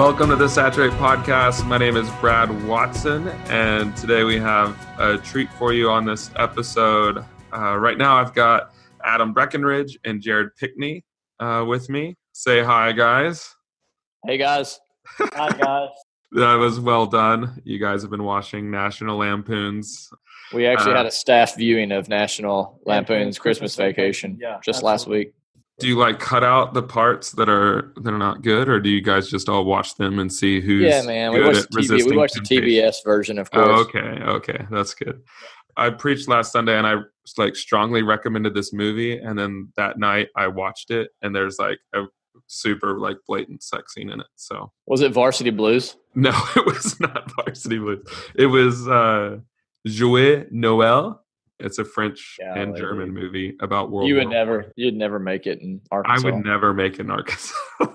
Welcome to the Saturate Podcast. My name is Brad Watson, and today we have a treat for you on this episode. Uh, right now, I've got Adam Breckenridge and Jared Pickney uh, with me. Say hi, guys. Hey, guys. Hi, guys. That was well done. You guys have been watching National Lampoons. We actually Uh, had a staff viewing of National Lampoon's Christmas Vacation Yeah, just last week. Do you like cut out the parts that are that are not good, or do you guys just all watch them and see who's Yeah, man. We watched TV. We watched the? TBS version, of course. Oh, okay, okay, that's good. I preached last Sunday, and I like strongly recommended this movie, and then that night I watched it, and there's like a super like blatant sex scene in it. So Was it Varsity Blues? no, it was not Varsity Blues. It was uh, Joyeux Noël. It's a French and Golly. German movie about World you would War never. One. You'd never make it in Arkansas. I would never make it in Arkansas. we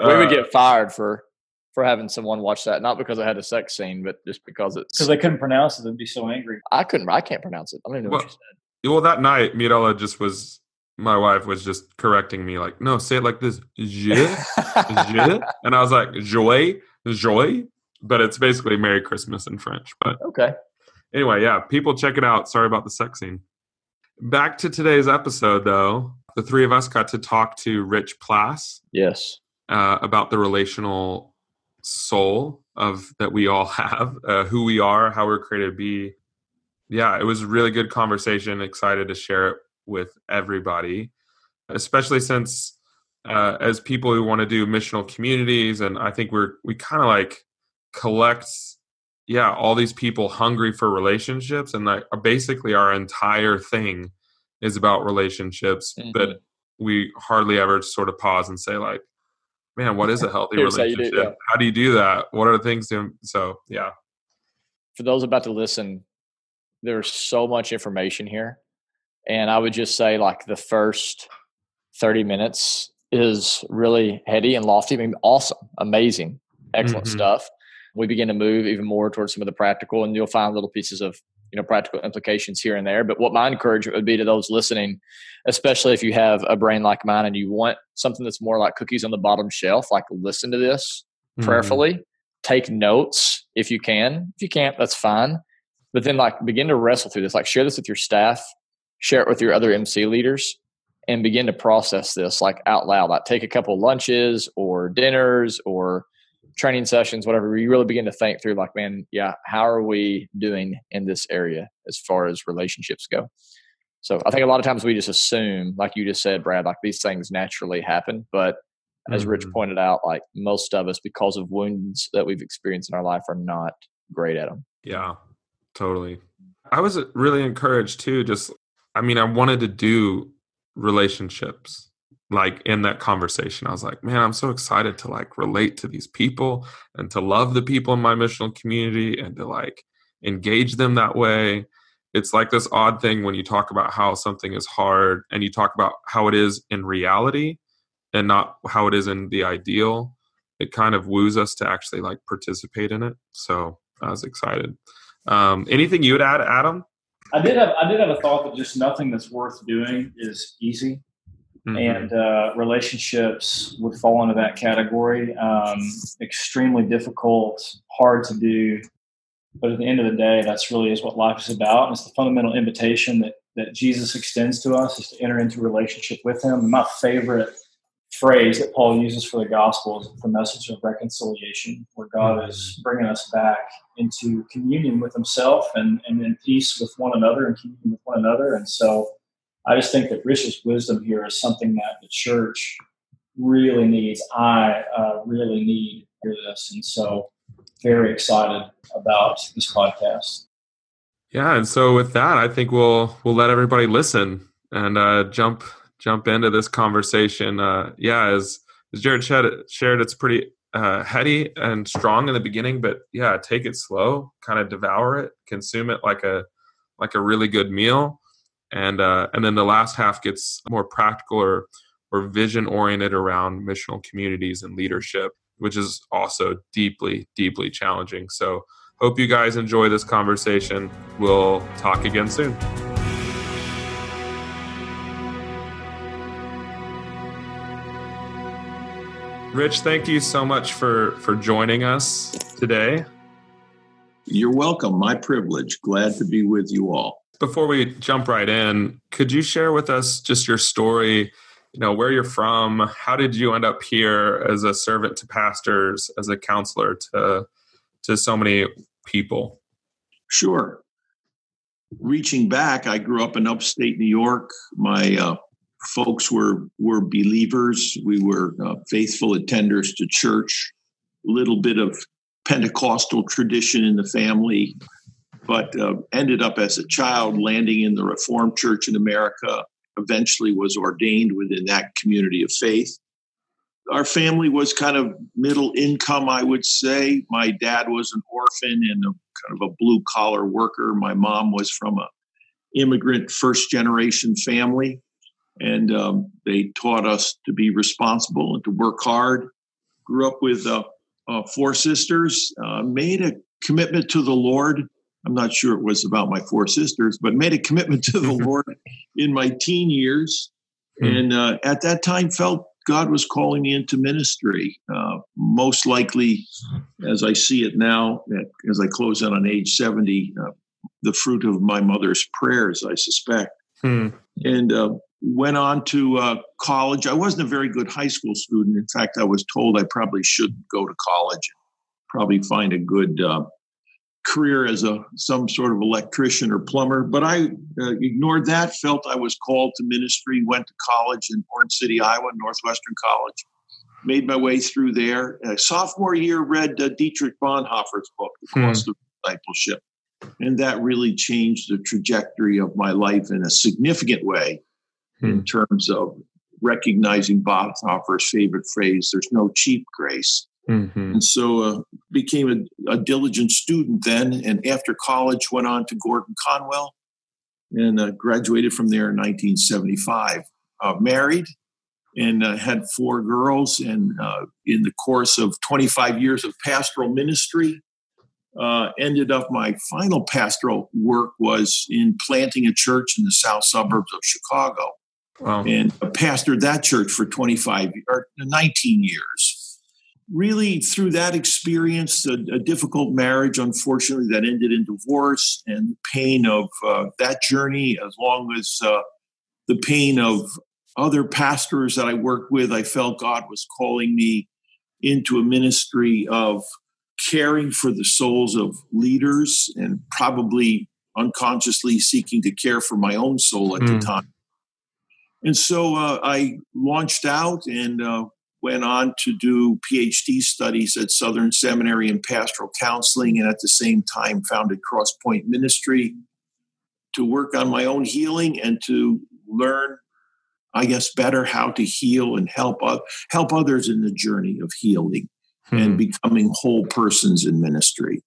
Uh, would get fired for for having someone watch that, not because it had a sex scene, but just because it's. Because they couldn't pronounce it, they'd be so angry. I couldn't. I can't pronounce it. I don't even know what you said. Well, that night, Mirella just was. My wife was just correcting me, like, "No, say it like this, je, je," and I was like, "Joy, joy," but it's basically "Merry Christmas" in French. But okay. Anyway, yeah, people check it out. Sorry about the sex scene. Back to today's episode, though. The three of us got to talk to Rich Plass Yes. uh, about the relational soul of that we all have, uh, who we are, how we're created to be. Yeah, it was a really good conversation. Excited to share it with everybody, especially since uh, as people who want to do missional communities, and I think we're we kind of like collect, yeah, all these people hungry for relationships, and like basically our entire thing is about relationships, but Mhm. we hardly ever sort of pause and say like man what is a healthy Here's how relationship do it, how do you do that what are the things to so yeah for those about to listen, there's so much information here. And I would just say, like, the first 30 minutes is really heady and lofty. I mean, awesome, amazing, excellent Mhm. stuff. We begin to move even more towards some of the practical, and you'll find little pieces of you know practical implications here and there. But what my encouragement would be to those listening, especially if you have a brain like mine and you want something that's more like cookies on the bottom shelf, like listen to this Mhm. prayerfully. Take notes if you can. If you can't, that's fine. But then, like, begin to wrestle through this. Like, share this with your staff, share it with your other MC leaders, and begin to process this like out loud. Like, take a couple lunches or dinners or training sessions, whatever. You really begin to think through, like, man, yeah, how are we doing in this area as far as relationships go? So, I think a lot of times we just assume, like you just said, Brad, like these things naturally happen, but as Rich Mhm. pointed out, like most of us, because of wounds that we've experienced in our life, are not great at them. yeah totally i was really encouraged too just i mean i wanted to do relationships like in that conversation i was like man i'm so excited to like relate to these people and to love the people in my missional community and to like engage them that way. It's like this odd thing when you talk about how something is hard and you talk about how it is in reality and not how it is in the ideal it kind of woos us to actually like participate in it. So i was excited. Um, anything you would add adam? I did have I did have a thought that just nothing that's worth doing is easy, Mhm. and uh, relationships would fall into that category. Um, extremely difficult, hard to do, but at the end of the day, that's really is what life is about. And it's the fundamental invitation that that Jesus extends to us is to enter into relationship with Him. And my favorite phrase that Paul uses for the gospel is the message of reconciliation, where God is bringing us back into communion with Himself and, and in peace with one another and communion with one another. And so I just think that Rich's wisdom here is something that the church really needs. I uh, really need hear this. And so very excited about this podcast. yeah and so with that i think we'll we'll let everybody listen and uh, jump jump into this conversation uh, yeah as as jared shared, shared it's pretty uh, heady and strong in the beginning but yeah take it slow kind of devour it consume it like a like a really good meal and uh, and then the last half gets more practical or or vision oriented around missional communities and leadership which is also deeply deeply challenging so hope you guys enjoy this conversation we'll talk again soon Rich, thank you so much for for joining us today. You're welcome. My privilege. Glad to be with you all. Before we jump right in, could you share with us just your story? You know, where you're from. How did you end up here as a servant to pastors, as a counselor to to so many people? Sure. Reaching back, I grew up in upstate New York. My uh, folks were were believers. We were uh, faithful attenders to church. A little bit of Pentecostal tradition in the family, but uh, ended up as a child landing in the Reformed Church in America. Eventually, was ordained within that community of faith. Our family was kind of middle income, I would say. My dad was an orphan and a kind of a blue collar worker. My mom was from a immigrant first generation family and um, they taught us to be responsible and to work hard. Grew up with uh, uh, four sisters, uh, made a commitment to the Lord. I'm not sure it was about my four sisters, but made a commitment to the Lord in my teen years. Mm. And uh, at that time, felt God was calling me into ministry. Uh, most likely, as I see it now, as I close in on age 70, uh, the fruit of my mother's prayers, I suspect. Hmm. And uh, went on to uh, college. I wasn't a very good high school student. In fact, I was told I probably should go to college, probably find a good uh, career as a some sort of electrician or plumber. But I uh, ignored that. Felt I was called to ministry. Went to college in Orange City, Iowa, Northwestern College. Made my way through there. Uh, sophomore year, read uh, Dietrich Bonhoeffer's book, The hmm. Cost hmm. of Discipleship. And that really changed the trajectory of my life in a significant way hmm. in terms of recognizing Bonhoeffer's favorite phrase there's no cheap grace. Mm-hmm. And so uh, became a, a, diligent student then, and after college went on to Gordon Conwell and uh, graduated from there in 1975. Uh, married and uh, had four girls, and uh, in the course of 25 years of pastoral ministry, uh, ended up my final pastoral work was in planting a church in the south suburbs of Chicago. Wow. And pastored that church for 25 or 19 years. Really, through that experience, a, a difficult marriage, unfortunately, that ended in divorce, and the pain of uh, that journey, as long as uh, the pain of other pastors that I worked with, I felt God was calling me into a ministry of caring for the souls of leaders and probably unconsciously seeking to care for my own soul at mm. the hmm. time. And so uh, I launched out and uh, went on to do PhD studies at Southern Seminary in pastoral counseling, and at the same time founded Crosspoint Ministry to work on my own healing and to learn, I guess, better how to heal and help help others in the journey of healing hmm. and becoming whole persons in ministry.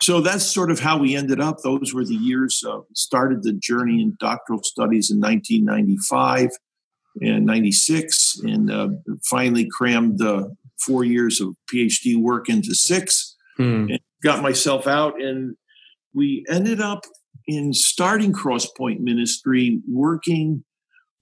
So that's sort of how we ended up. Those were the years. of started the journey in doctoral studies in 1995 and 96, and uh, finally crammed the four years of PhD work into six. Hmm. And got myself out, and we ended up in starting Crosspoint Ministry working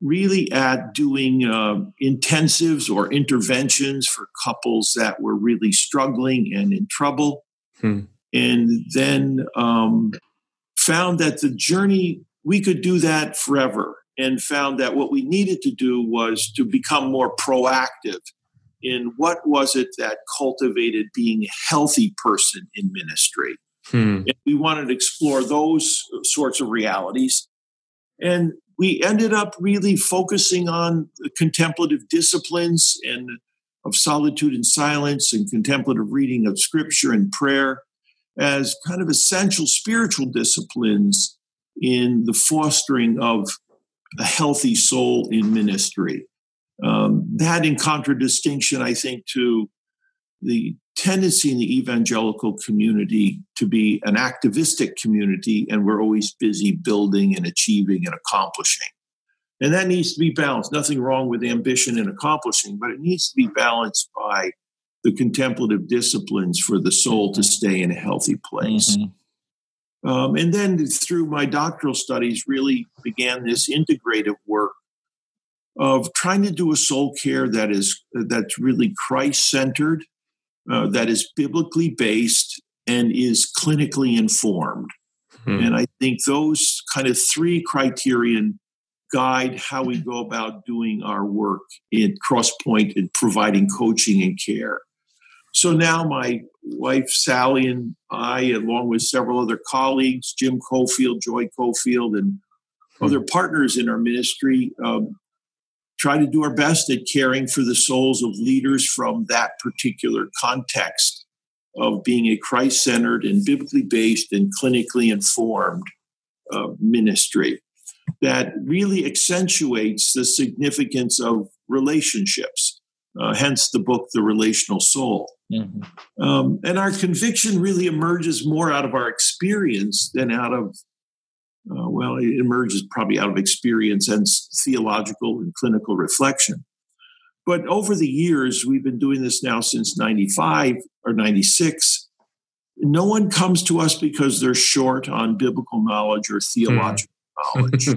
really at doing uh, intensives or interventions for couples that were really struggling and in trouble. Hmm. And then um, found that the journey, we could do that forever, and found that what we needed to do was to become more proactive in what was it that cultivated being a healthy person in ministry. Hmm. And we wanted to explore those sorts of realities. And we ended up really focusing on contemplative disciplines and of solitude and silence and contemplative reading of scripture and prayer as kind of essential spiritual disciplines in the fostering of a healthy soul in ministry. Um, that, in contradistinction, I think, to the tendency in the evangelical community to be an activistic community, and we're always busy building and achieving and accomplishing. And that needs to be balanced. Nothing wrong with ambition and accomplishing, but it needs to be balanced by the contemplative disciplines for the soul to stay in a healthy place. Mm-hmm. Um, and then through my doctoral studies, really began this integrative work of trying to do a soul care that is that's really Christ centered, uh, that is biblically based, and is clinically informed. Hmm. And I think those kind of three criterion guide how we go about doing our work in Crosspoint and providing coaching and care. So now my wife Sally and I, along with several other colleagues, Jim Cofield, Joy Cofield, and hmm. other partners in our ministry, um, try to do our best at caring for the souls of leaders from that particular context of being a Christ centered and biblically based and clinically informed uh, ministry that really accentuates the significance of relationships. Uh, hence the book, The Relational Soul. Mm-hmm. Um, and our conviction really emerges more out of our experience than out of uh, well, it emerges probably out of experience and theological and clinical reflection. But over the years, we've been doing this now since 95 or 96. No one comes to us because they're short on biblical knowledge or theological mm. knowledge.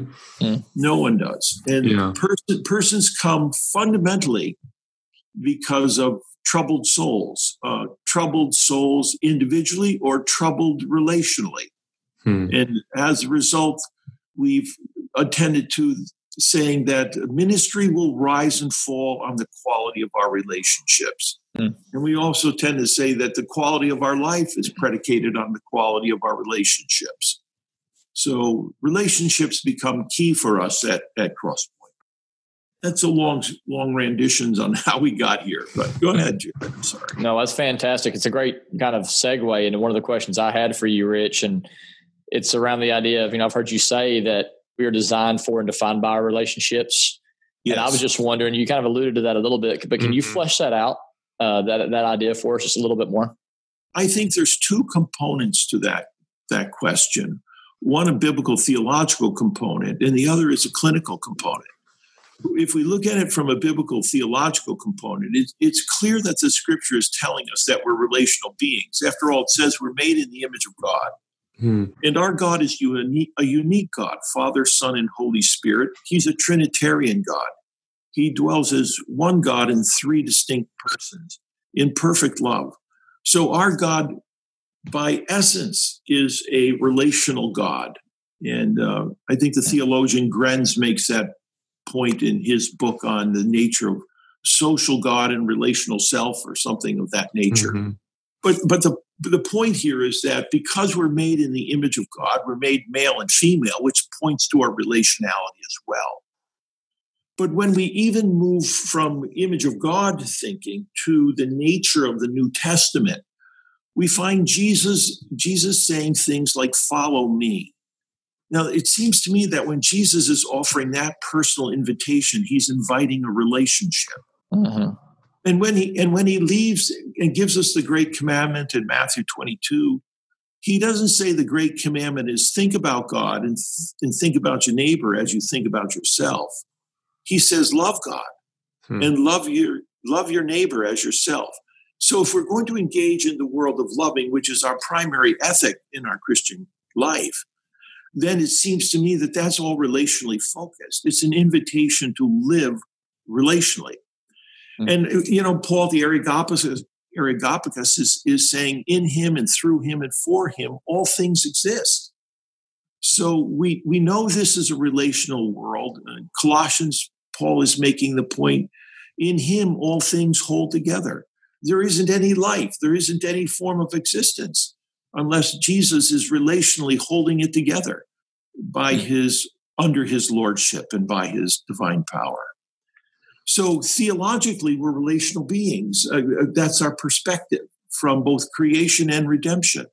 Hmm. no one does. And yeah. person, persons come fundamentally because of troubled souls, uh, troubled souls individually or troubled relationally. Hmm. And as a result, we've attended to saying that ministry will rise and fall on the quality of our relationships. Hmm. And we also tend to say that the quality of our life is predicated on the quality of our relationships. So relationships become key for us at, at Crosspoint. That's a long, long renditions on how we got here. But go ahead, Jared. I'm sorry. No, that's fantastic. It's a great kind of segue into one of the questions I had for you, Rich. And it's around the idea of, you know, I've heard you say that we are designed for and defined by our relationships. Yes. And I was just wondering, you kind of alluded to that a little bit, but can mm-hmm. you flesh that out, uh, that, that idea for us just a little bit more? I think there's two components to that, that question. One, a biblical theological component, and the other is a clinical component. If we look at it from a biblical theological component, it, it's clear that the scripture is telling us that we're relational beings. After all, it says we're made in the image of God. Hmm. And our God is unique, a unique God, Father, Son, and Holy Spirit. He's a Trinitarian God. He dwells as one God in three distinct persons in perfect love. So our God, by essence, is a relational God. And uh, I think the theologian Grenz makes that point in his book on the nature of social God and relational self or something of that nature. Mm-hmm. But but the the point here is that because we're made in the image of God, we're made male and female, which points to our relationality as well. But when we even move from image of God thinking to the nature of the New Testament, we find Jesus, Jesus saying things like, follow me. Now, it seems to me that when Jesus is offering that personal invitation, he's inviting a relationship. Mm-hmm. And when he and when he leaves and gives us the great commandment in Matthew 22, he doesn't say the great commandment is think about God and, and think about your neighbor as you think about yourself. He says love God hmm. and love your love your neighbor as yourself. So if we're going to engage in the world of loving, which is our primary ethic in our Christian life, then it seems to me that that's all relationally focused. It's an invitation to live relationally. Mm-hmm. And, you know, Paul the Areopagus, Areopagus is, is saying, in him and through him and for him, all things exist. So we, we know this is a relational world. Uh, Colossians, Paul is making the point in him, all things hold together. There isn't any life, there isn't any form of existence unless Jesus is relationally holding it together by mm-hmm. his under his lordship and by his divine power. So theologically, we're relational beings. Uh, uh, that's our perspective from both creation and redemption.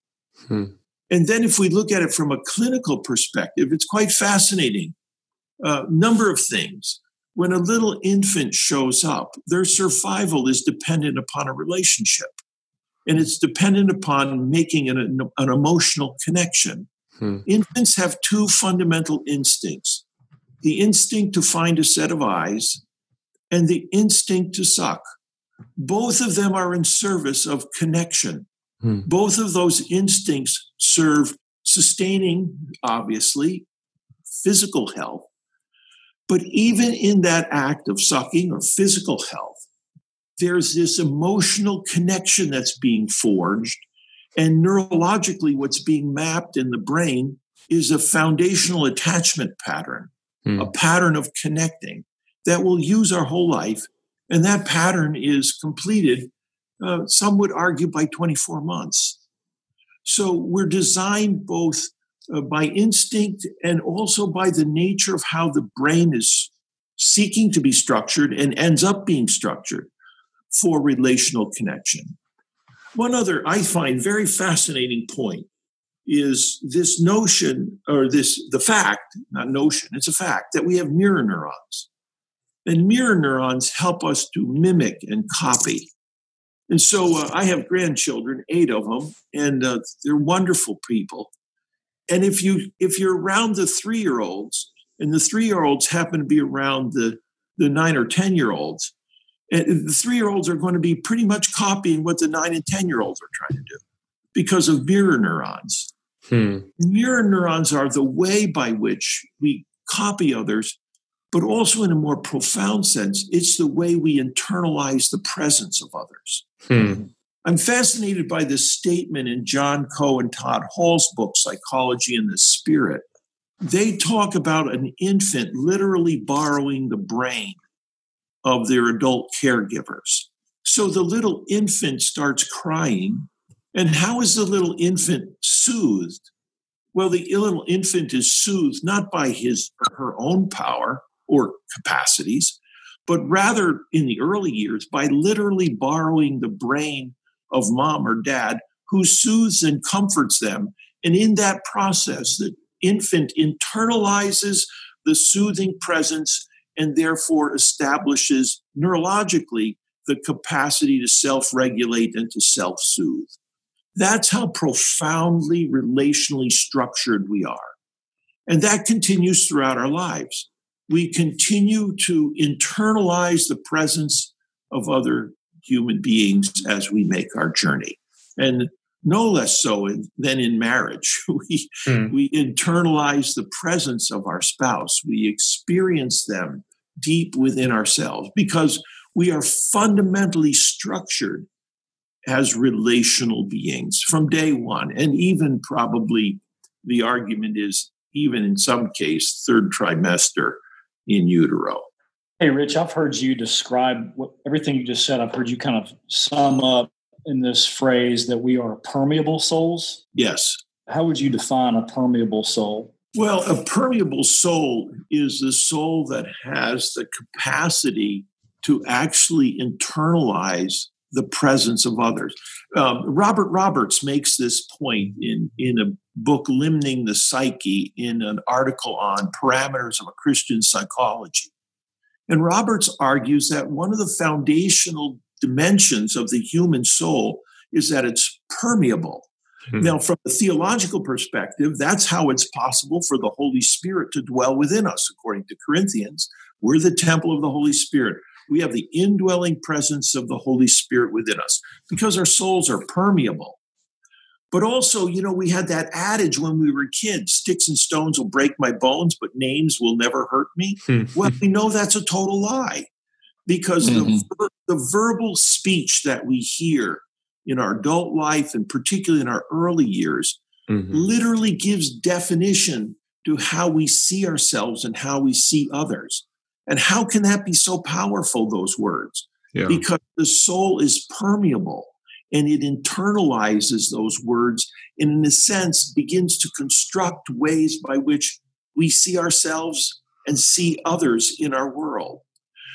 Hmm. And then if we look at it from a clinical perspective, it's quite fascinating. A uh, number of things. When a little infant shows up, their survival is dependent upon a relationship. And it's dependent upon making an, an emotional connection. Hmm. Infants have two fundamental instincts the instinct to find a set of eyes and the instinct to suck. Both of them are in service of connection. Hmm. Both of those instincts serve sustaining, obviously, physical health. But even in that act of sucking or physical health, there's this emotional connection that's being forged. And neurologically, what's being mapped in the brain is a foundational attachment pattern, hmm. a pattern of connecting that will use our whole life. And that pattern is completed, uh, some would argue, by 24 months. So we're designed both uh, by instinct and also by the nature of how the brain is seeking to be structured and ends up being structured for relational connection. One other I find very fascinating point is this notion or this the fact, not notion, it's a fact that we have mirror neurons. And mirror neurons help us to mimic and copy. And so uh, I have grandchildren, eight of them, and uh, they're wonderful people. And if you if you're around the three year olds, and the three year olds happen to be around the the nine or ten year olds, the three year olds are going to be pretty much copying what the nine and ten year olds are trying to do because of mirror neurons. Hmm. Mirror neurons are the way by which we copy others but also in a more profound sense, it's the way we internalize the presence of others. Hmm. I'm fascinated by this statement in John Coe and Todd Hall's book, Psychology in the Spirit. They talk about an infant literally borrowing the brain of their adult caregivers. So the little infant starts crying. And how is the little infant soothed? Well, the little infant is soothed not by his or her own power, or capacities, but rather in the early years by literally borrowing the brain of mom or dad who soothes and comforts them. And in that process, the infant internalizes the soothing presence and therefore establishes neurologically the capacity to self regulate and to self soothe. That's how profoundly relationally structured we are. And that continues throughout our lives we continue to internalize the presence of other human beings as we make our journey. And no less so in, than in marriage. We, mm. we internalize the presence of our spouse, we experience them deep within ourselves because we are fundamentally structured as relational beings from day one. And even probably the argument is, even in some case, third trimester in utero. Hey, Rich, I've heard you describe what, everything you just said. I've heard you kind of sum up in this phrase that we are permeable souls. Yes. How would you define a permeable soul? Well, a permeable soul is the soul that has the capacity to actually internalize the presence of others. Um, Robert Roberts makes this point in, in a book, Limning the Psyche, in an article on parameters of a Christian psychology. And Roberts argues that one of the foundational dimensions of the human soul is that it's permeable. Hmm. Now, from a theological perspective, that's how it's possible for the Holy Spirit to dwell within us, according to Corinthians. We're the temple of the Holy Spirit we have the indwelling presence of the Holy Spirit within us because our souls are permeable. But also, you know, we had that adage when we were kids sticks and stones will break my bones, but names will never hurt me. Hmm. well, we know that's a total lie because mm-hmm. the, the verbal speech that we hear in our adult life and particularly in our early years mm-hmm. literally gives definition to how we see ourselves and how we see others. And how can that be so powerful, those words? Yeah. Because the soul is permeable and it internalizes those words and, in a sense, begins to construct ways by which we see ourselves and see others in our world.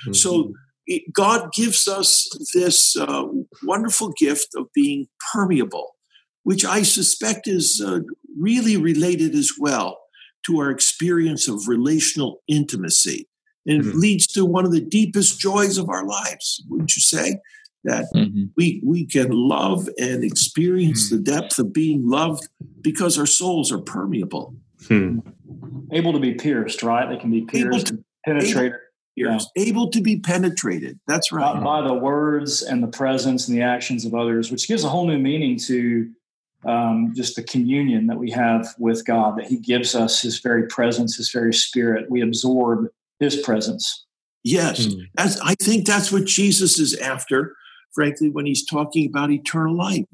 Mm-hmm. So, it, God gives us this uh, wonderful gift of being permeable, which I suspect is uh, really related as well to our experience of relational intimacy. And it mm-hmm. leads to one of the deepest joys of our lives, wouldn't you say? that mm-hmm. we we can love and experience mm-hmm. the depth of being loved because our souls are permeable hmm. able to be pierced right they can be pierced able to, penetrated able, yeah. able to be penetrated that's right by, by, the words and the presence and the actions of others which gives a whole new meaning to um, just the communion that we have with god that he gives us his very presence his very spirit we absorb his presence yes hmm. as i think that's what jesus is after frankly, when he's talking about eternal life.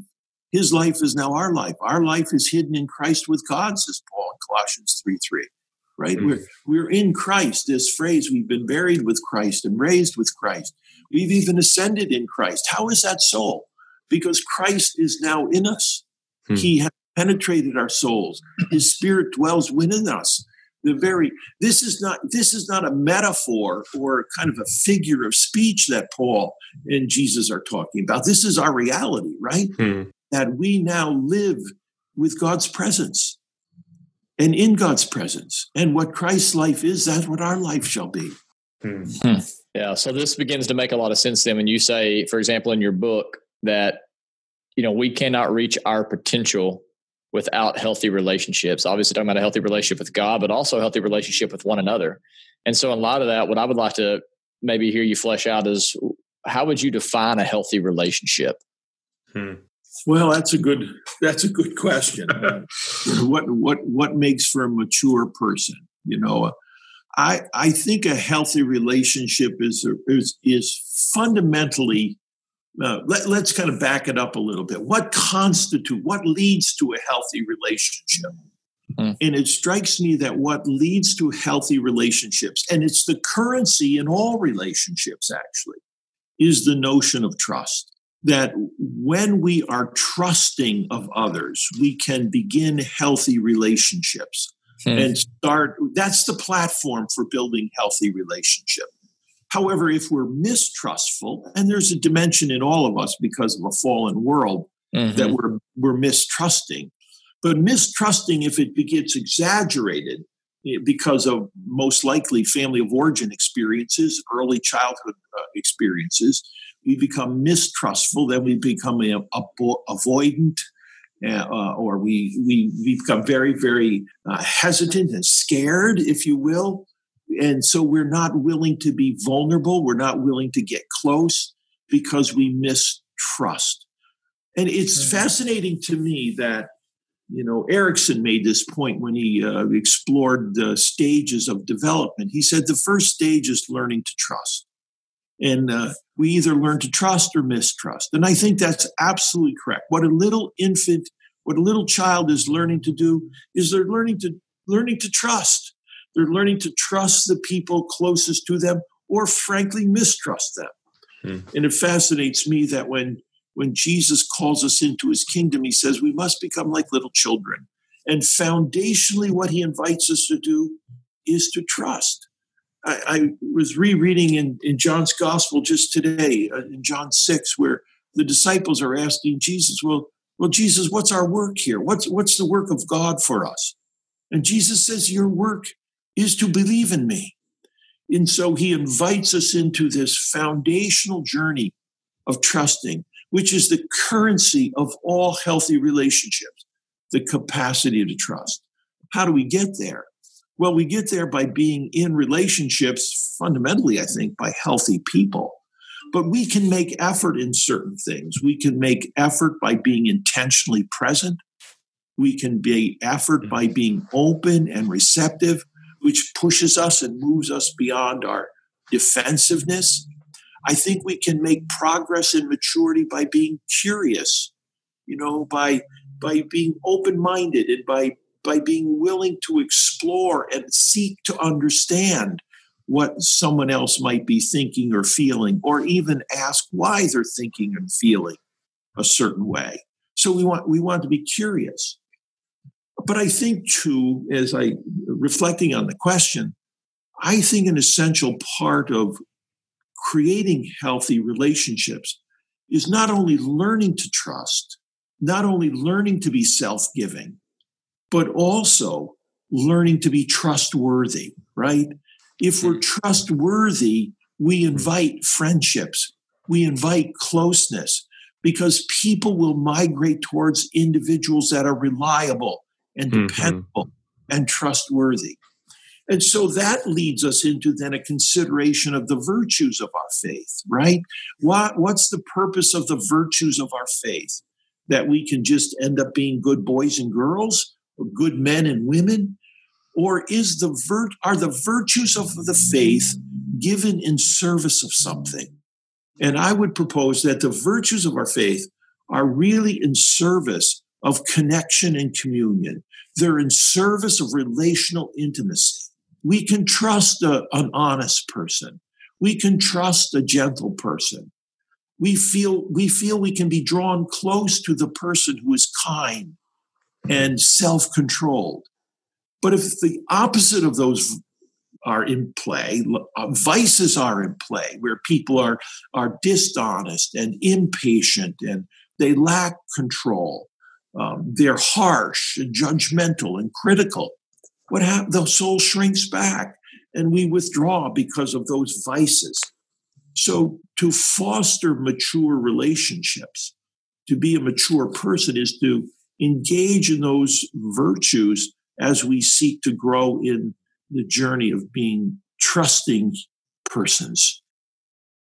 His life is now our life. Our life is hidden in Christ with God, says Paul in Colossians 3 3. Right? Mm. We're, we're in Christ. This phrase, we've been buried with Christ and raised with Christ. We've even ascended in Christ. How is that so? Because Christ is now in us. Hmm. He has penetrated our souls. His spirit dwells within us the very this is not this is not a metaphor or kind of a figure of speech that paul and jesus are talking about this is our reality right hmm. that we now live with god's presence and in god's presence and what christ's life is that's what our life shall be hmm. Hmm. yeah so this begins to make a lot of sense then when you say for example in your book that you know we cannot reach our potential without healthy relationships. Obviously, talking about a healthy relationship with God, but also a healthy relationship with one another. And so, in a lot of that, what I would like to maybe hear you flesh out is how would you define a healthy relationship? Hmm. Well, that's a good that's a good question. what what what makes for a mature person? You know, I I think a healthy relationship is is is fundamentally uh, let, us kind of back it up a little bit. What constitute, what leads to a healthy relationship? Mm. And it strikes me that what leads to healthy relationships, and it's the currency in all relationships actually, is the notion of trust. That when we are trusting of others, we can begin healthy relationships mm. and start. That's the platform for building healthy relationships. However, if we're mistrustful, and there's a dimension in all of us because of a fallen world mm-hmm. that we're, we're mistrusting, but mistrusting, if it gets exaggerated eh, because of most likely family of origin experiences, early childhood uh, experiences, we become mistrustful, then we become avoidant, uh, or we, we, we become very, very uh, hesitant and scared, if you will and so we're not willing to be vulnerable. We're not willing to get close because we mistrust. And it's mm-hmm. fascinating to me that, you know, Erikson made this point when he uh, explored the stages of development. He said the first stage is learning to trust. And uh, we either learn to trust or mistrust. And I think that's absolutely correct. What a little infant, what a little child is learning to do is they're learning to learning to trust they're learning to trust the people closest to them or frankly mistrust them. Hmm. And it fascinates me that when when Jesus calls us into his kingdom, he says we must become like little children. And foundationally, what he invites us to do is to trust. I, I was rereading in, in John's gospel just today, uh, in John 6, where the disciples are asking Jesus, Well, well, Jesus, what's our work here? What's, what's the work of God for us? And Jesus says, Your work is to believe in me. And so he invites us into this foundational journey of trusting, which is the currency of all healthy relationships, the capacity to trust. How do we get there? Well, we get there by being in relationships, fundamentally, I think, by healthy people. But we can make effort in certain things. We can make effort by being intentionally present. We can be effort by mm-hmm. being open and receptive which pushes us and moves us beyond our defensiveness. I think we can make progress in maturity by being curious, you know, by by being open-minded and by by being willing to explore and seek to understand what someone else might be thinking or feeling, or even ask why they're thinking and feeling a certain way. So we want we want to be curious. But I think too, as I reflecting on the question, I think an essential part of creating healthy relationships is not only learning to trust, not only learning to be self giving, but also learning to be trustworthy, right? If we're trustworthy, we invite friendships We invite closeness because people will migrate towards individuals that are reliable and Mhm. dependable and trustworthy. And so that leads us into then a consideration of the virtues of our faith, right? What, what's the purpose of the virtues of our faith? That we can just end up being good boys and girls, good men and women? Or is the virt- are the virtues of the faith given in service of something? And I would propose that the virtues of our faith are really in service of connection and communion. They're in service of relational intimacy. We can trust a, an honest person. We can trust a gentle person. We feel, we feel we can be drawn close to the person who is kind and self controlled. But if the opposite of those are in play, uh, vices are in play, where people are, are dishonest and impatient and they lack control. Um, they're harsh and judgmental and critical. What happens? The soul shrinks back and we withdraw because of those vices. So, to foster mature relationships, to be a mature person, is to engage in those virtues as we seek to grow in the journey of being trusting persons.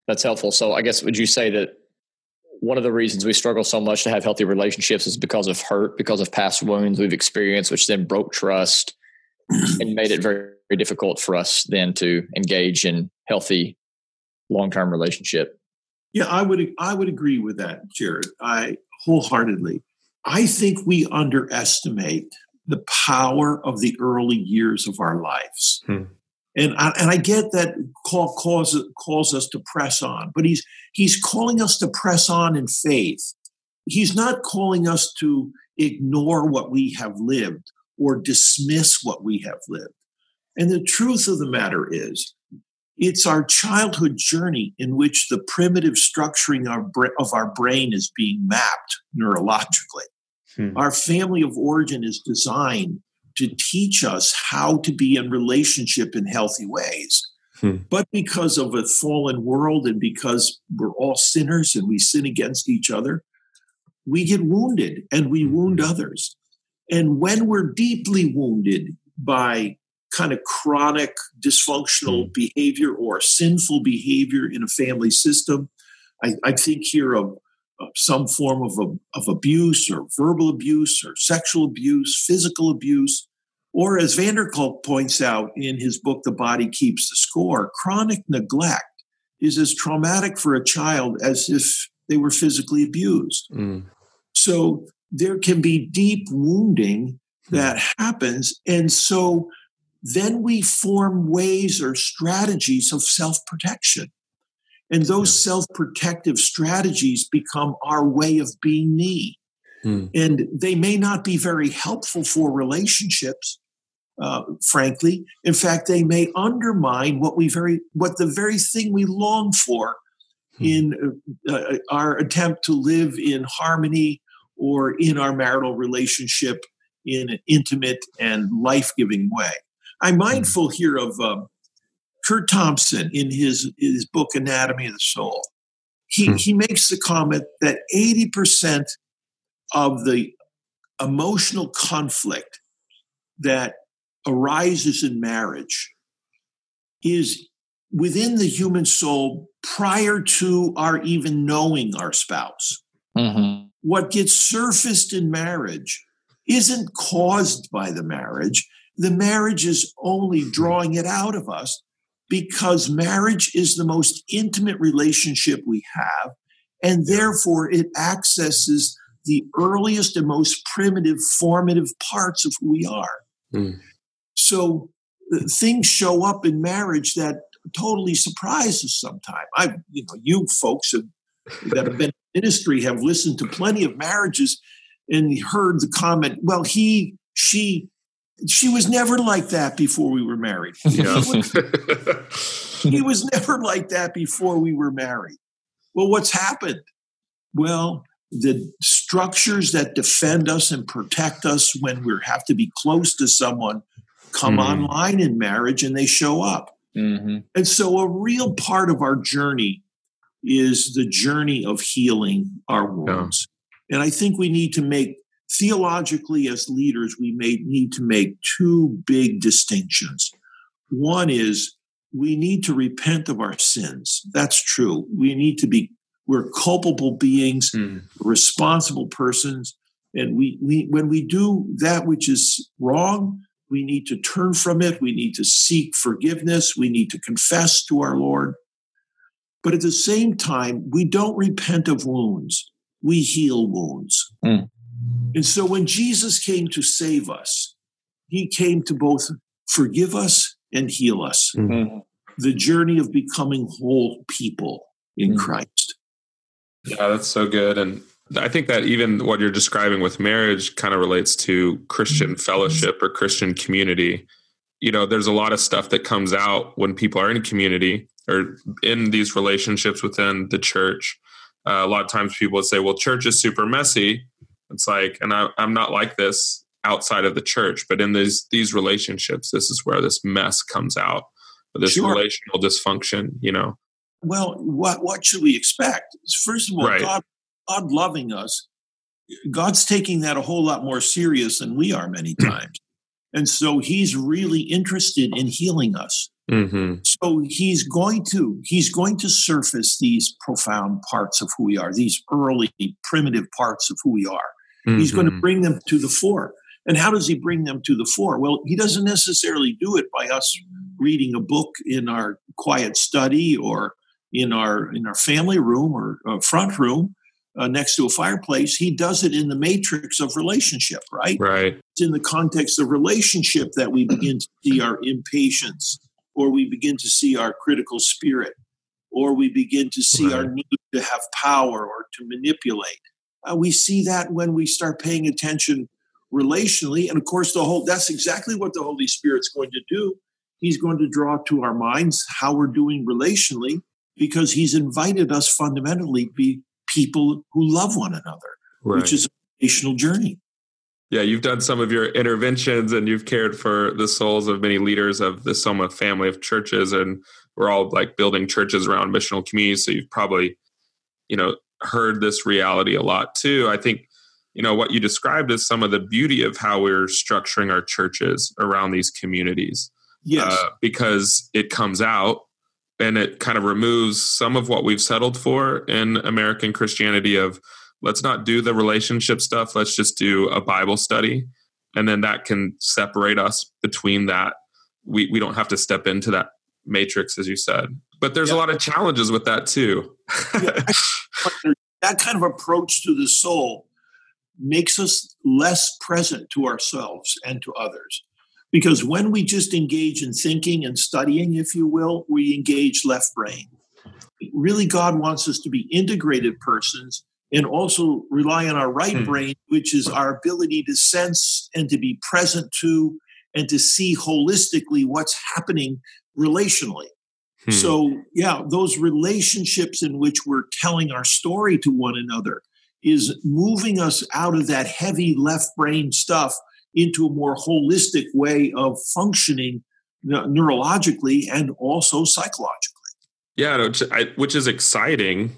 That's helpful. So, I guess, would you say that one of the reasons we struggle so much to have healthy relationships is because of hurt, because of past wounds we've experienced, which then broke trust and made it very, very difficult for us then to engage in healthy long-term relationship. Yeah, I would I would agree with that, Jared. I wholeheartedly. I think we underestimate the power of the early years of our lives. Hmm. And I, and I get that call calls calls us to press on, but he's he's calling us to press on in faith. He's not calling us to ignore what we have lived or dismiss what we have lived. And the truth of the matter is, it's our childhood journey in which the primitive structuring of our brain is being mapped neurologically. Hmm. Our family of origin is designed to teach us how to be in relationship in healthy ways. Hmm. But because of a fallen world and because we're all sinners and we sin against each other, we get wounded and we wound others. And when we're deeply wounded by kind of chronic dysfunctional mm. behavior or sinful behavior in a family system. I, I think here of, some form of, a, of abuse or verbal abuse or sexual abuse, physical abuse, or as van der Kolk points out in his book, The Body Keeps the Score, chronic neglect is as traumatic for a child as if they were physically abused. Mm. So there can be deep wounding hmm. that happens. And so then we form ways or strategies of self protection. And those yeah. self protective strategies become our way of being me. Hmm. And they may not be very helpful for relationships, uh, frankly. In fact, they may undermine what we very, what the very thing we long for hmm. in uh, uh our attempt to live in harmony or in our marital relationship in an intimate and life giving way. I'm mindful here of um, Curt Thompson in his, his book Anatomy of the Soul. He, hmm. he makes the comment that 80% of the emotional conflict that arises in marriage is within the human soul prior to our even knowing our spouse. Mm-hmm. What gets surfaced in marriage isn't caused by the marriage, the marriage is only drawing it out of us because marriage is the most intimate relationship we have. And therefore, it accesses the earliest and most primitive, formative parts of who we are. Mm. So uh, things show up in marriage that totally surprise us sometimes. I, you know, you folks have, that have been in ministry have listened to plenty of marriages and heard the comment, well, he, she, she was never like that before we were married. Yeah. he was never like that before we were married. Well, what's happened? Well, the structures that defend us and protect us when we have to be close to someone come mm-hmm. online in marriage and they show up. Mm-hmm. And so, a real part of our journey is the journey of healing our wounds. Yeah. And I think we need to make theologically as leaders we may need to make two big distinctions. One is we need to repent of our sins. That's true. We need to be we're culpable beings, mm. responsible persons, and we we when we do that which is wrong, we need to turn from it. We need to seek forgiveness. We need to confess to our Lord. But at the same time, we don't repent of wounds, we heal wounds. Mm. And so when Jesus came to save us, he came to both forgive us and heal us. Mm-hmm. The journey of becoming whole people in mm-hmm. Christ. Yeah, that's so good. And I think that even what you're describing with marriage kind of relates to Christian mm-hmm. fellowship or Christian community. You know, there's a lot of stuff that comes out when people are in community or in these relationships within the church. Uh, a lot of times people would say, well, church is super messy. It's like, and I, I'm not like this outside of the church, but in these these relationships, this is where this mess comes out, this sure. relational dysfunction. You know. Well, what what should we expect? First of all, right. God God loving us, God's taking that a whole lot more serious than we are many times. And so he's really interested in healing us. Mm-hmm. So he's going to he's going to surface these profound parts of who we are, these early primitive parts of who we are. Mm-hmm. He's going to bring them to the fore. And how does he bring them to the fore? Well, he doesn't necessarily do it by us reading a book in our quiet study or in our in our family room or uh, front room uh, next to a fireplace. He does it in the matrix of relationship, right? Right. It's in the context of relationship that we begin to see our impatience, or we begin to see our critical spirit, or we begin to see right. our need to have power or to manipulate. Uh, we see that when we start paying attention relationally, and of course, the whole that's exactly what the Holy Spirit's going to do. He's going to draw to our minds how we're doing relationally because he's invited us fundamentally be people who love one another, right. which is a relational journey. Yeah, you've done some of your interventions and you've cared for the souls of many leaders of the Soma family of churches. And we're all like building churches around missional communities. So you've probably, you know, heard this reality a lot too. I think, you know, what you described is some of the beauty of how we're structuring our churches around these communities. Yes. Uh, because it comes out and it kind of removes some of what we've settled for in American Christianity of let's not do the relationship stuff, let's just do a Bible study. And then that can separate us between that. We we don't have to step into that matrix as you said. But there's yeah. a lot of challenges with that too. yeah. That kind of approach to the soul makes us less present to ourselves and to others. Because when we just engage in thinking and studying, if you will, we engage left brain. Really, God wants us to be integrated persons and also rely on our right hmm. brain, which is our ability to sense and to be present to and to see holistically what's happening relationally. Hmm. So, yeah, those relationships in which we're telling our story to one another is moving us out of that heavy left brain stuff into a more holistic way of functioning neurologically and also psychologically. Yeah, which, is exciting.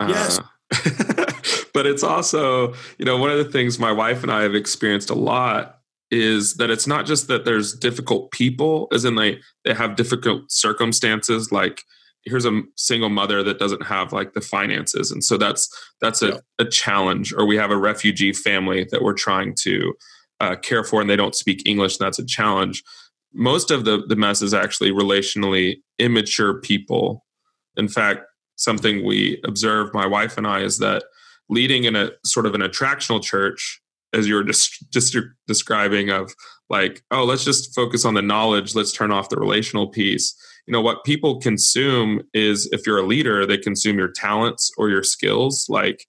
Yes. Uh, but it's also, you know, one of the things my wife and I have experienced a lot is that it's not just that there's difficult people, as in they they have difficult circumstances. Like here's a single mother that doesn't have like the finances, and so that's that's a, yeah. a challenge. Or we have a refugee family that we're trying to uh, care for and they don't speak English, and that's a challenge. Most of the, the mess is actually relationally immature people. In fact, something we observe, my wife and I, is that leading in a sort of an attractional church, as you were just, just describing, of like, oh, let's just focus on the knowledge, let's turn off the relational piece. You know, what people consume is if you're a leader, they consume your talents or your skills. Like,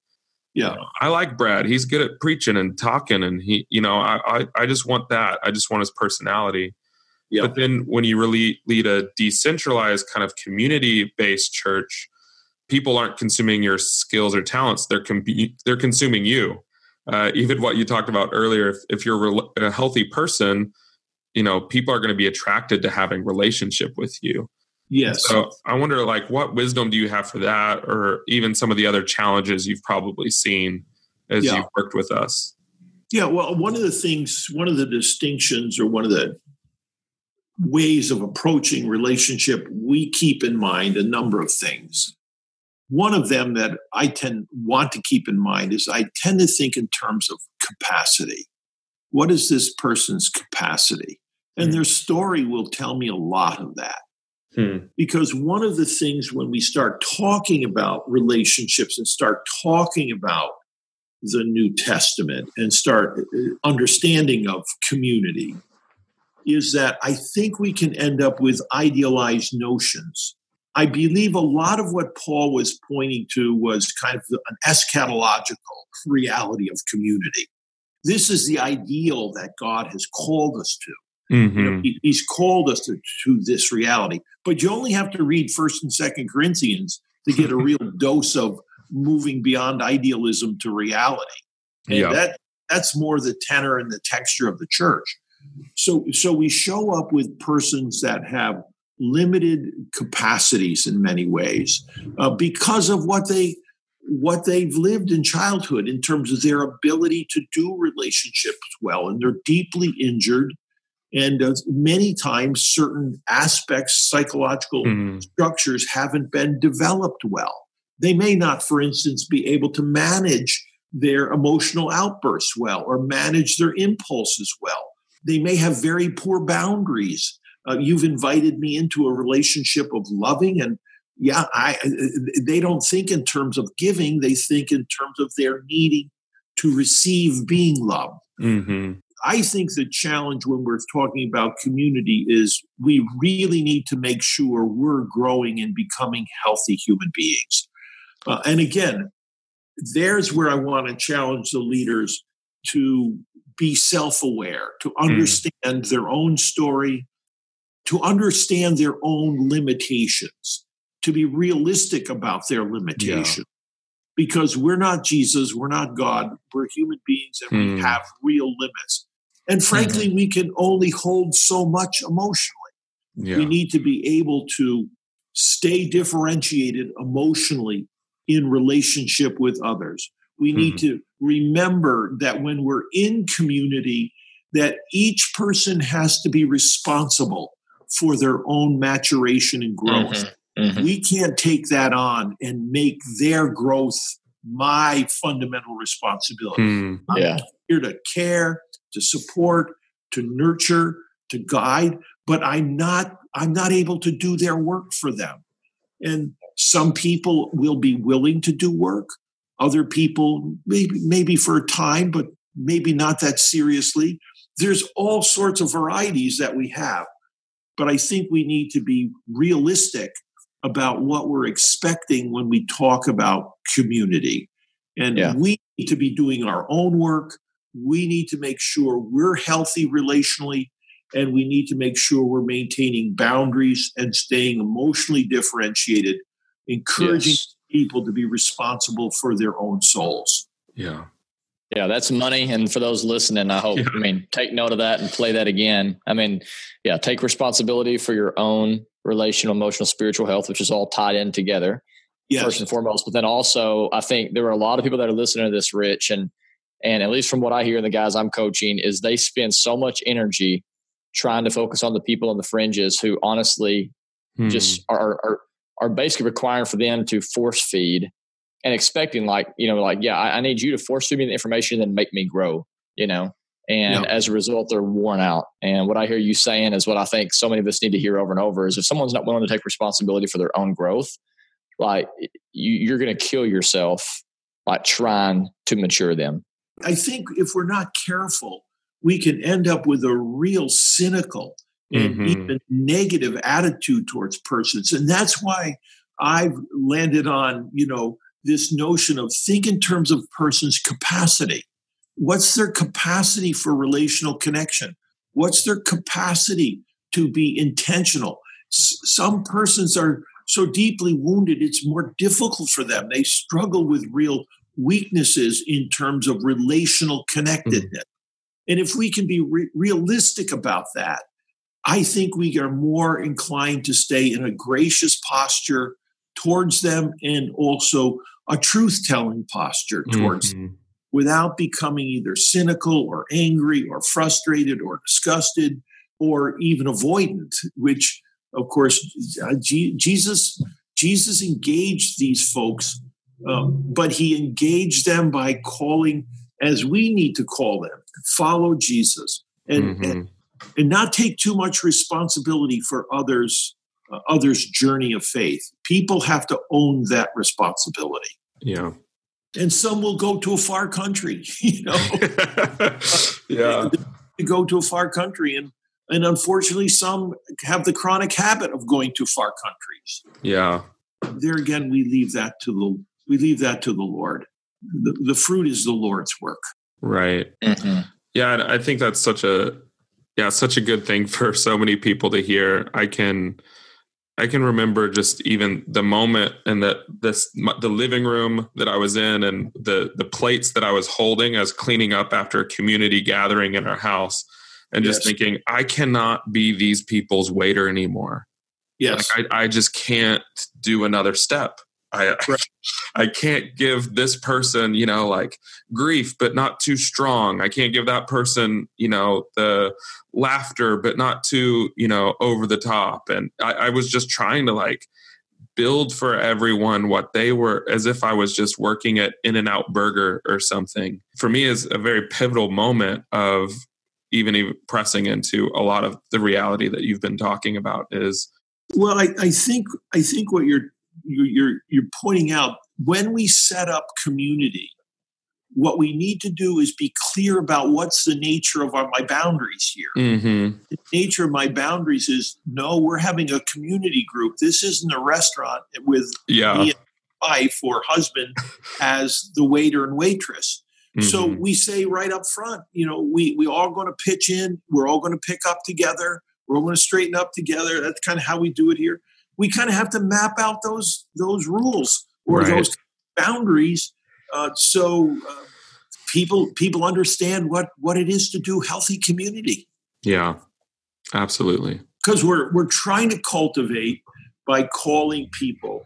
yeah i like brad he's good at preaching and talking and he you know i i, I just want that i just want his personality yeah. but then when you really lead a decentralized kind of community based church people aren't consuming your skills or talents they're com- they're consuming you uh, even what you talked about earlier if, if you're a healthy person you know people are going to be attracted to having relationship with you Yes. So I wonder, like, what wisdom do you have for that, or even some of the other challenges you've probably seen as Yeah. you've worked with us? Yeah, well, one of the things, one of the distinctions, or one of the ways of approaching relationship, we keep in mind a number of things. One of them that I tend want to keep in mind is I tend to think in terms of capacity. What is this person's capacity? And their story will tell me a lot of that. Hmm. Because one of the things when we start talking about relationships and start talking about the New Testament and start uh, understanding of community is that I think we can end up with idealized notions. I believe a lot of what Paul was pointing to was kind of an eschatological reality of community. This is the ideal that God has called us to. You know, Mhm. he- he's called us to, to this reality. But you only have to read First and Second Corinthians to get a real dose of moving beyond idealism to reality. And Yeah. that that's more the tenor and the texture of the church. So so we show up with persons that have limited capacities in many ways uh, because of what they what they've lived in childhood in terms of their ability to do relationships well and they're deeply injured and uh, many times certain aspects psychological Mhm. structures haven't been developed well. They may not, for instance, be able to manage their emotional outbursts well or manage their impulses well. They may have very poor boundaries. Uh, you've invited me into a relationship of loving and yeah, I they don't think in terms of giving, they think in terms of their needing to receive being loved. Mhm. I think the challenge when we're talking about community is we really need to make sure we're growing and becoming healthy human beings. Uh, and again, there's where I want to challenge the leaders to be self aware, to understand their own story, to understand their own limitations, to be realistic about their limitations. Because we're not Jesus, we're not God, we're human beings and we Hmm. have real limits. And frankly, we can only hold so much emotionally. Yeah. We need to be able to stay differentiated emotionally in relationship with others. We need to remember that when we're in community, that each person has to be responsible for their own maturation and growth. Mhm. We can't take that on and make their growth my fundamental responsibility Hmm. Yeah. here to care, to support, to nurture, to guide, but I'm not I'm not able to do their work for them. And some people will be willing to do work. Other people maybe maybe for a time, but maybe not that seriously. There's all sorts of varieties that we have. But I think we need to be realistic about what we're expecting when we talk about community. And Yeah. we need to be doing our own work. We need to make sure we're healthy relationally, and we need to make sure we're maintaining boundaries and staying emotionally differentiated, encouraging Yes. people to be responsible for their own souls. Yeah. Yeah, that's money. And for those listening, I hope, Yeah. I mean, take note of that and play that again. I mean, yeah, take responsibility for your own relational, emotional, spiritual health, which is all tied in together Yes. first and foremost. But then also, I think there are a lot of people that are listening to this, Rich, and and at least from what I hear the guys I'm coaching, is they spend so much energy trying to focus on the people on the fringes who honestly Hmm. just are, are are basically requiring for them to force feed and expecting like you know like yeah I, I need you to force feed me the information and then make me grow you know and Yeah. as a result they're worn out and what i hear you saying is what i think so many of us need to hear over and over is if someone's not willing to take responsibility for their own growth like you, you're going to kill yourself like trying to mature them I think if we're not careful, we can end up with a real cynical and Mhm. even negative attitude towards persons. And that's why I've landed on, you know, this notion of think in terms of person's capacity. What's their capacity for relational connection? What's their capacity to be intentional? S- some persons are so deeply wounded, it's more difficult for them. They struggle with real weaknesses in terms of relational connectedness. And if we can be re- realistic about that, I think we are more inclined to stay in a gracious posture towards them and also a truth telling posture towards mm-hmm. without becoming either cynical or angry or frustrated or disgusted or even avoidant, which of course uh, Jesus Jesus engaged these folks, um, but he engaged them by calling, as we need to call them, follow Jesus and, mm-hmm. and and not take too much responsibility for others others journey of faith. People have to own that responsibility. Yeah. And some will go to a far country you know? Yeah. To go to a far country and and unfortunately some have the chronic habit of going to far countries. Yeah. There again we leave that to the we leave that to the lord. The, the fruit is the lord's work. Right. Mm-hmm. yeah i think that's such a yeah such a good thing for so many people to hear. I can i can remember just even the moment and that this the living room that i was in and the the plates that i was holding as cleaning up after a community gathering in our house and yes. just thinking i cannot be these people's waiter anymore. Yes. Like I, I just can't do another step I I can't give this person, you know, like grief, but not too strong. I can't give that person, you know, the laughter, but not too, you know, over the top. And I, I was just trying to like build for everyone what they were as if I was just working at In-N-Out Burger or something. For me is a very pivotal moment of even, even pressing into a lot of the reality that you've been talking about is well I, I think i think what you're you're you're pointing out when we set up community what we need to do is be clear about what's the nature of our, my boundaries here. Mm-hmm. The nature of my boundaries is no, we're having a community group. This isn't a restaurant with yeah. me and wife or husband as the waiter and waitress. Mm-hmm. So we say right up front, you know, we we all going to pitch in. We're all going to pick up together. We're all going to straighten up together. That's kind of how we do it here we kind of have to map out those those rules or right. those boundaries uh, so uh, people people understand what what it is to do healthy community. Yeah absolutely. Because we're we're trying to cultivate by calling people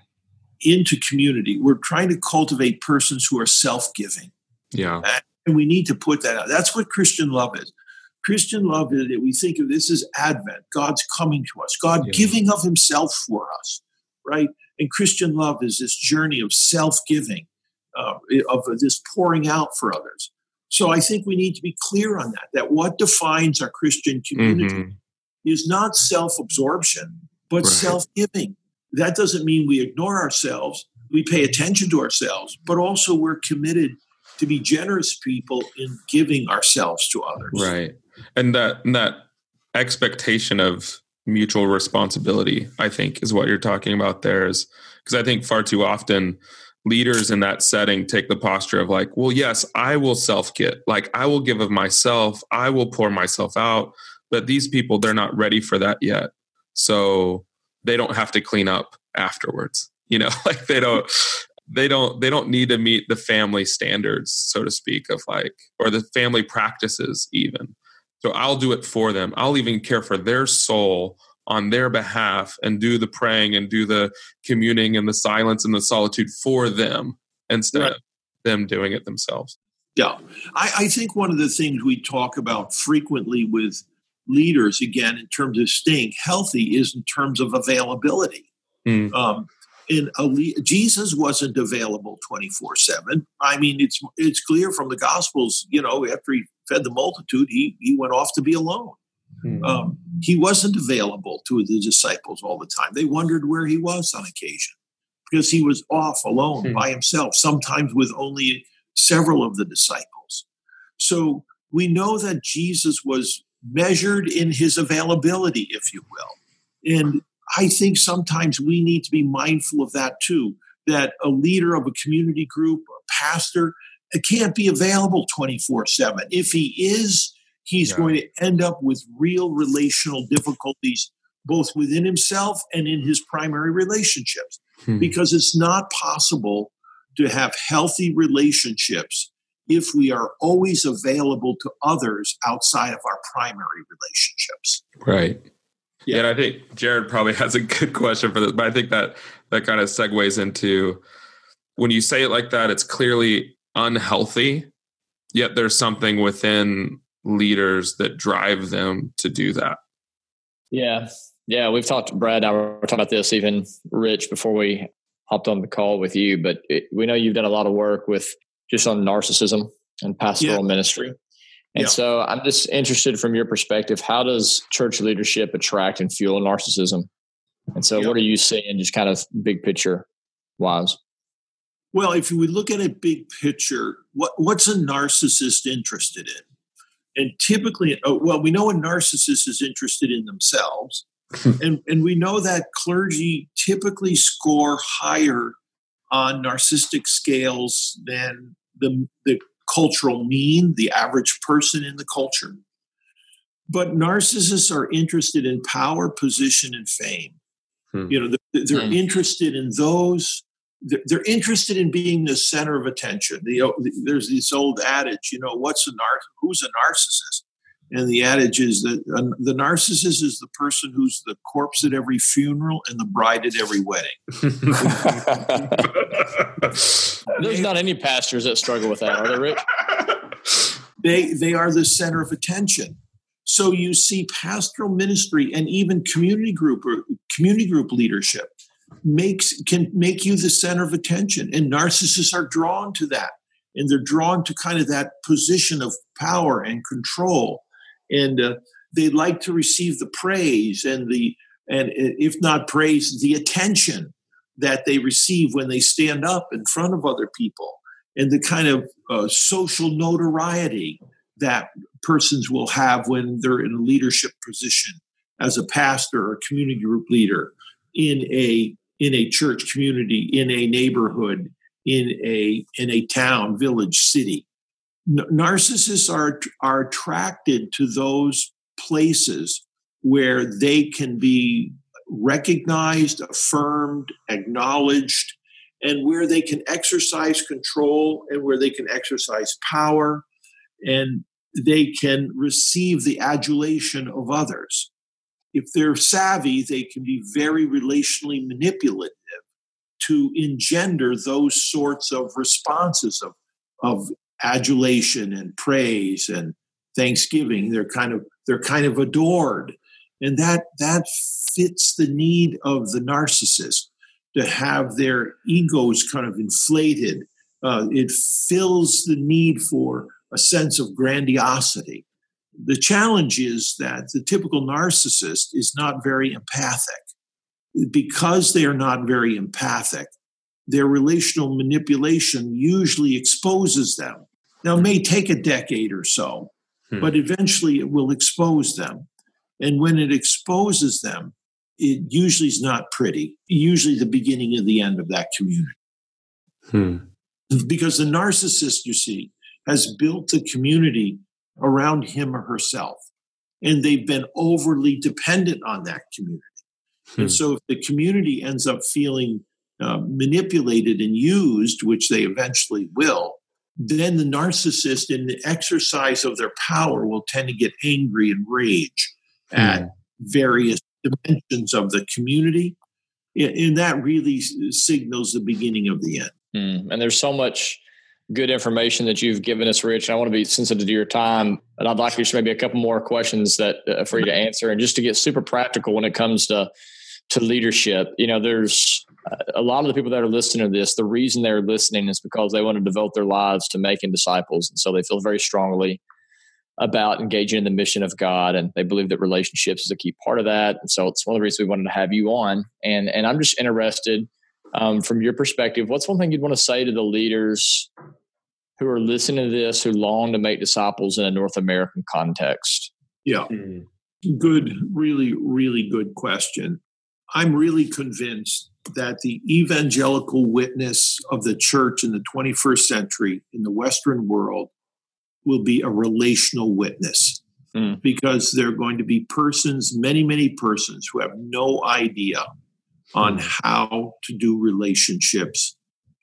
into community. We're trying to cultivate persons who are self-giving. Yeah. And we need to put that out. That's what christian love is Christian love is that we think of this as Advent, God's coming to us, God yeah. giving of Himself for us, right? And Christian love is this journey of self giving, uh, of this pouring out for others. So I think we need to be clear on that, that what defines our Christian community mm-hmm. is not self absorption, but right. self giving. That doesn't mean we ignore ourselves, we pay attention to ourselves, but also we're committed to be generous people in giving ourselves to others. Right and that and that expectation of mutual responsibility i think is what you're talking about there is because i think far too often leaders in that setting take the posture of like well yes i will self get like i will give of myself. I will pour myself out. But these people they're not ready for that yet. So they don't have to clean up afterwards you know? Like they don't they don't they don't need to meet the family standards so to speak of like or the family practices even so I'll do it for them. I'll even care for their soul on their behalf and do the praying and do the communing and the silence and the solitude for them instead right. of them doing it themselves. Yeah. I, I, think one of the things we talk about frequently with leaders, again, in terms of staying healthy, is in terms of availability. Mm. Um, and Jesus wasn't available 24 7. I mean, it's it's clear from the Gospels, you know, after he fed the multitude, he, he went off to be alone. Hmm. Um, he wasn't available to the disciples all the time. They wondered where he was on occasion because he was off alone hmm. by himself, sometimes with only several of the disciples. So we know that Jesus was measured in his availability, if you will. And I think sometimes we need to be mindful of that too. That a leader of a community group, a pastor, it can't be available 24 7. If he is, he's yeah. going to end up with real relational difficulties, both within himself and in his primary relationships, hmm. because it's not possible to have healthy relationships if we are always available to others outside of our primary relationships. Right. Yeah. And I think Jared probably has a good question for this, but I think that that kind of segues into when you say it like that, it's clearly unhealthy, yet there's something within leaders that drive them to do that. Yeah. Yeah. We've talked, Brad, I were talking about this even Rich before we hopped on the call with you, but it, we know you've done a lot of work with just on narcissism and pastoral yeah. ministry. And so I'm just interested from your perspective, how does church leadership attract and fuel narcissism? And so what are you seeing just kind of big picture wise? Well, if we look at a big picture, what, what's a narcissist interested in? And typically, uh, well, we know a narcissist is interested in themselves. and, and we know that clergy typically score higher on narcissistic scales than the, the cultural mean, the average person in the culture. But narcissists are interested in power, position, and fame. Hmm. You know, they're, hmm. interested in those. They're interested in being the center of attention. The, there's this old adage, you know, what's a nar- who's a narcissist? And the adage is that uh, the narcissist is the person who's the corpse at every funeral and the bride at every wedding. There's not any pastors that struggle with that, are there, Rich? They they are the center of attention. So you see pastoral ministry and even community group or community group leadership makes can make you the center of attention, and narcissists are drawn to that, and they're drawn to kind of that position of power and control and uh, they like to receive the praise and the and if not praise the attention that they receive when they stand up in front of other people and the kind of uh, social notoriety that persons will have when they're in a leadership position as a pastor or community group leader in a in a church community in a neighborhood in a in a town village city narcissists are are attracted to those places where they can be recognized, affirmed, acknowledged, and where they can exercise control and where they can exercise power and they can receive the adulation of others. If they're savvy, they can be very relationally manipulative to engender those sorts of responses of, of adulation and praise and thanksgiving. They're kind of they're kind of adored, and that that fits the need of the narcissist to have their egos kind of inflated. Uh, it fills the need for a sense of grandiosity. The challenge is that the typical narcissist is not very empathic. Because they are not very empathic, their relational manipulation usually exposes them now, it may take a decade or so, hmm. but eventually it will expose them. And when it exposes them, it usually is not pretty, usually the beginning of the end of that community. Hmm. Because the narcissist, you see, has built the community around him or herself. And they've been overly dependent on that community. Hmm. And so if the community ends up feeling uh, manipulated and used, which they eventually will, then the narcissist in the exercise of their power will tend to get angry and rage mm. at various dimensions of the community and that really signals the beginning of the end mm. and there's so much good information that you've given us rich and i want to be sensitive to your time and i'd like to just maybe a couple more questions that uh, for you to answer and just to get super practical when it comes to to leadership you know there's a lot of the people that are listening to this, the reason they're listening is because they want to devote their lives to making disciples. And so they feel very strongly about engaging in the mission of God. And they believe that relationships is a key part of that. And so it's one of the reasons we wanted to have you on. And, and I'm just interested um, from your perspective, what's one thing you'd want to say to the leaders who are listening to this, who long to make disciples in a North American context? Yeah. Mm-hmm. Good, really, really good question. I'm really convinced that the evangelical witness of the church in the 21st century in the Western world will be a relational witness mm. because there are going to be persons, many, many persons, who have no idea on hmm. how to do relationships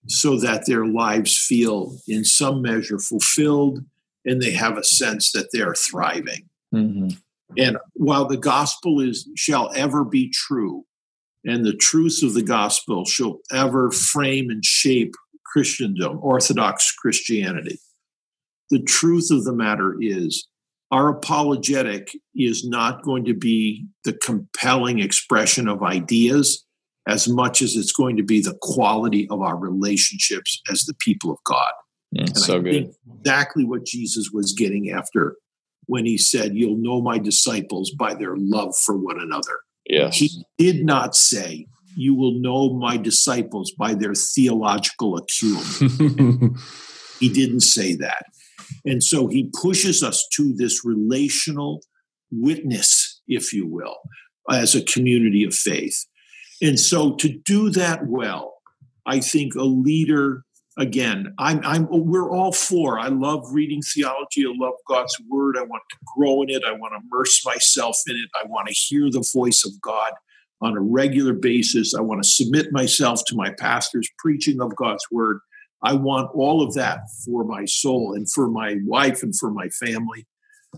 so that their lives feel in some measure fulfilled and they have a sense that they're thriving. Mm-hmm. And while the gospel is shall ever be true, and the truth of the gospel shall ever frame and shape Christendom, Orthodox Christianity, the truth of the matter is our apologetic is not going to be the compelling expression of ideas as much as it's going to be the quality of our relationships as the people of God. Mm, and so I good. exactly what Jesus was getting after when he said, You'll know my disciples by their love for one another. Yes. He did not say, You will know my disciples by their theological acumen. he didn't say that. And so he pushes us to this relational witness, if you will, as a community of faith. And so to do that well, I think a leader again i'm i'm we're all for i love reading theology i love god's word i want to grow in it i want to immerse myself in it i want to hear the voice of god on a regular basis i want to submit myself to my pastor's preaching of god's word. I want all of that for my soul and for my wife and for my family.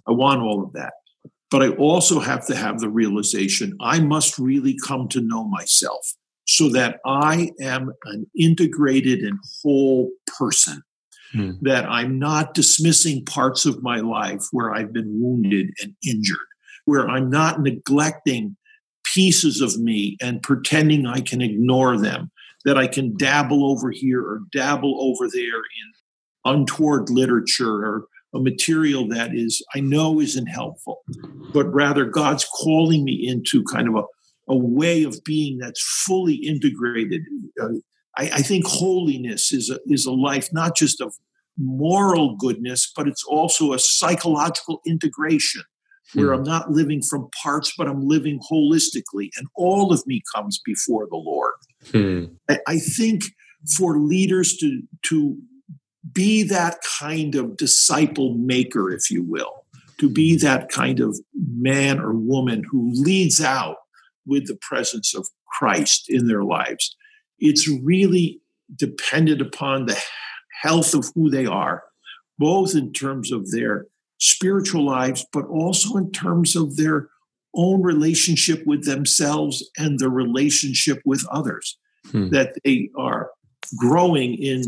I want all of that. But i also have to have the realization i must really come to know myself so that I am an integrated and whole person. Hmm. That I'm not dismissing parts of my life where I've been wounded and injured, where I'm not neglecting pieces of me and pretending I can ignore them, that I can dabble over here or dabble over there in untoward literature or a material that is I know isn't helpful, but rather God's calling me into kind of a a way of being that's fully integrated. Uh, I, I, think holiness is a, is a life not just of moral goodness, but it's also a psychological integration where hmm. I'm not living from parts, but I'm living holistically, and all of me comes before the Lord. Hmm. I, I think for leaders to to be that kind of disciple maker, if you will, to be that kind of man or woman who leads out with the presence of Christ in their lives. It's really dependent upon the health of who they are, both in terms of their spiritual lives, but also in terms of their own relationship with themselves and their relationship with others. Hmm. That they are growing in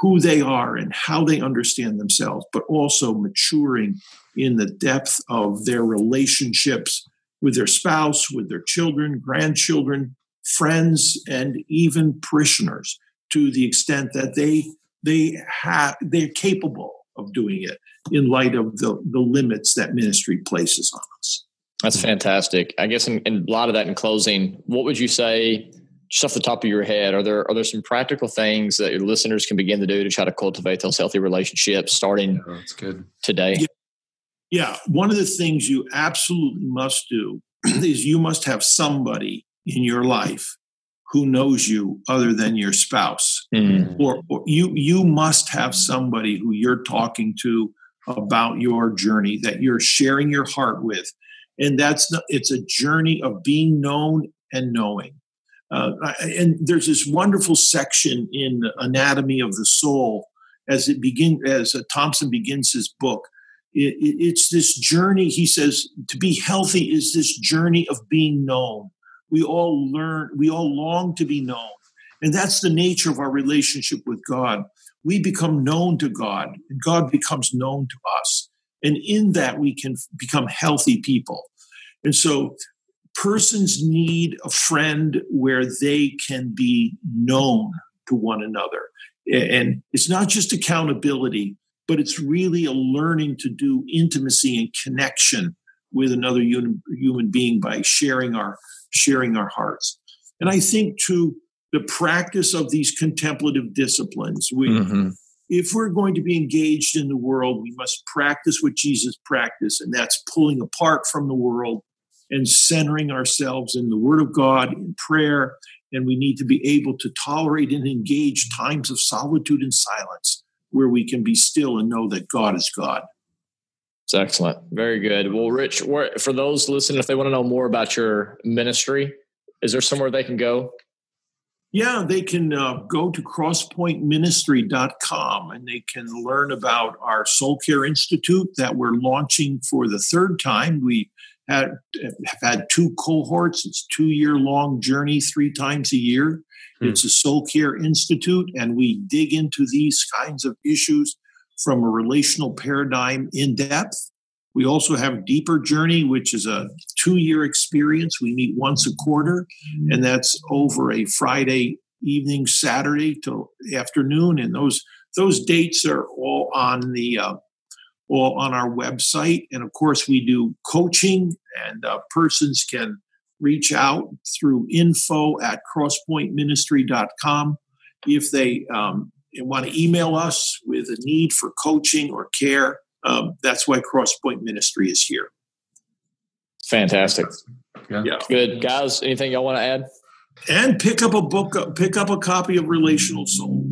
who they are and how they understand themselves, but also maturing in the depth of their relationships with their spouse, with their children, grandchildren, friends, and even parishioners to the extent that they they have they're capable of doing it in light of the, the limits that ministry places on us. That's fantastic. I guess in, in a lot of that in closing, what would you say just off the top of your head, are there are there some practical things that your listeners can begin to do to try to cultivate those healthy relationships starting yeah, that's good. today? Yeah. Yeah, one of the things you absolutely must do is you must have somebody in your life who knows you other than your spouse. Mm. or, or, you you must have somebody who you're talking to about your journey that you're sharing your heart with. And that's the, it's a journey of being known and knowing. Uh, and there's this wonderful section in anatomy of the soul as it begin as uh, thompson begins his book it, it's this journey he says to be healthy is this journey of being known. We all learn we all long to be known. And that's the nature of our relationship with god. We become known to god and god becomes known to us. And in that we can become healthy people. And so persons need a friend where they can be known to one another. And it's not just accountability but it's really a learning to do intimacy and connection with another human, human being by sharing our sharing our hearts and i think to the practice of these contemplative disciplines we mm-hmm. if we're going to be engaged in the world we must practice what jesus practiced and that's pulling apart from the world and centering ourselves in the word of god in prayer and we need to be able to tolerate and engage times of solitude and silence where we can be still and know that God is God. It's excellent. Very good. Well, Rich, for those listening, if they want to know more about your ministry, is there somewhere they can go? Yeah, they can uh, go to crosspointministry.com and they can learn about our Soul Care Institute that we're launching for the third time. We had, have had two cohorts. It's two year long journey, three times a year. Hmm. It's a Soul Care Institute, and we dig into these kinds of issues from a relational paradigm in depth. We also have Deeper Journey, which is a two year experience. We meet once a quarter, and that's over a Friday evening, Saturday till afternoon. And those those dates are all on the uh, all on our website. And of course, we do coaching, and uh, persons can reach out through info at crosspointministry.com if they um, want to email us with a need for coaching or care um, that's why Crosspoint Ministry is here. Fantastic. Yeah. yeah. Good. Guys, anything y'all want to add? And pick up a book, pick up a copy of Relational Soul.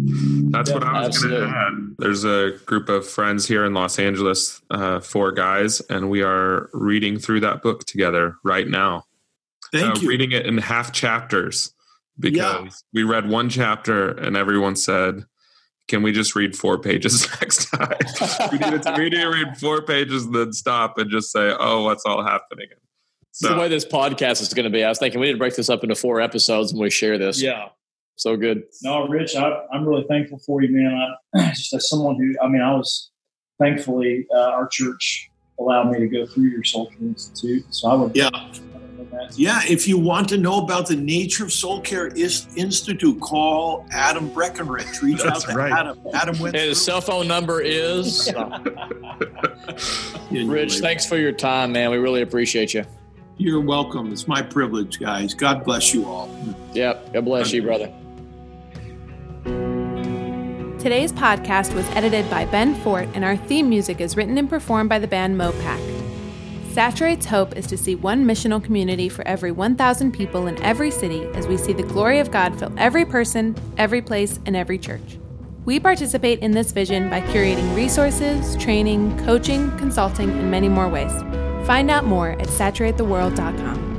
That's yeah, what I was going to add. There's a group of friends here in Los Angeles, uh, four guys, and we are reading through that book together right now. Thank uh, you. Reading it in half chapters because yeah. we read one chapter and everyone said, can we just read four pages next time? we, need to, we need to read four pages and then stop and just say, oh, what's all happening? So, the way this podcast is going to be, I was thinking we need to break this up into four episodes and we share this. Yeah. So good. No, Rich, I, am really thankful for you, man. I, just as someone who, I mean, I was thankfully, uh, our church allowed me to go through your Soul Care Institute. So I would, yeah. Yeah, if you want to know about the nature of Soul Care Institute, call Adam Breckenridge. Reach That's out to right. Adam. Adam went. His cell phone number is. Rich, thanks for your time, man. We really appreciate you. You're welcome. It's my privilege, guys. God bless you all. Yep. God bless you, brother. Today's podcast was edited by Ben Fort, and our theme music is written and performed by the band Mopac. Saturate's hope is to see one missional community for every 1,000 people in every city as we see the glory of God fill every person, every place, and every church. We participate in this vision by curating resources, training, coaching, consulting, and many more ways. Find out more at saturatetheworld.com.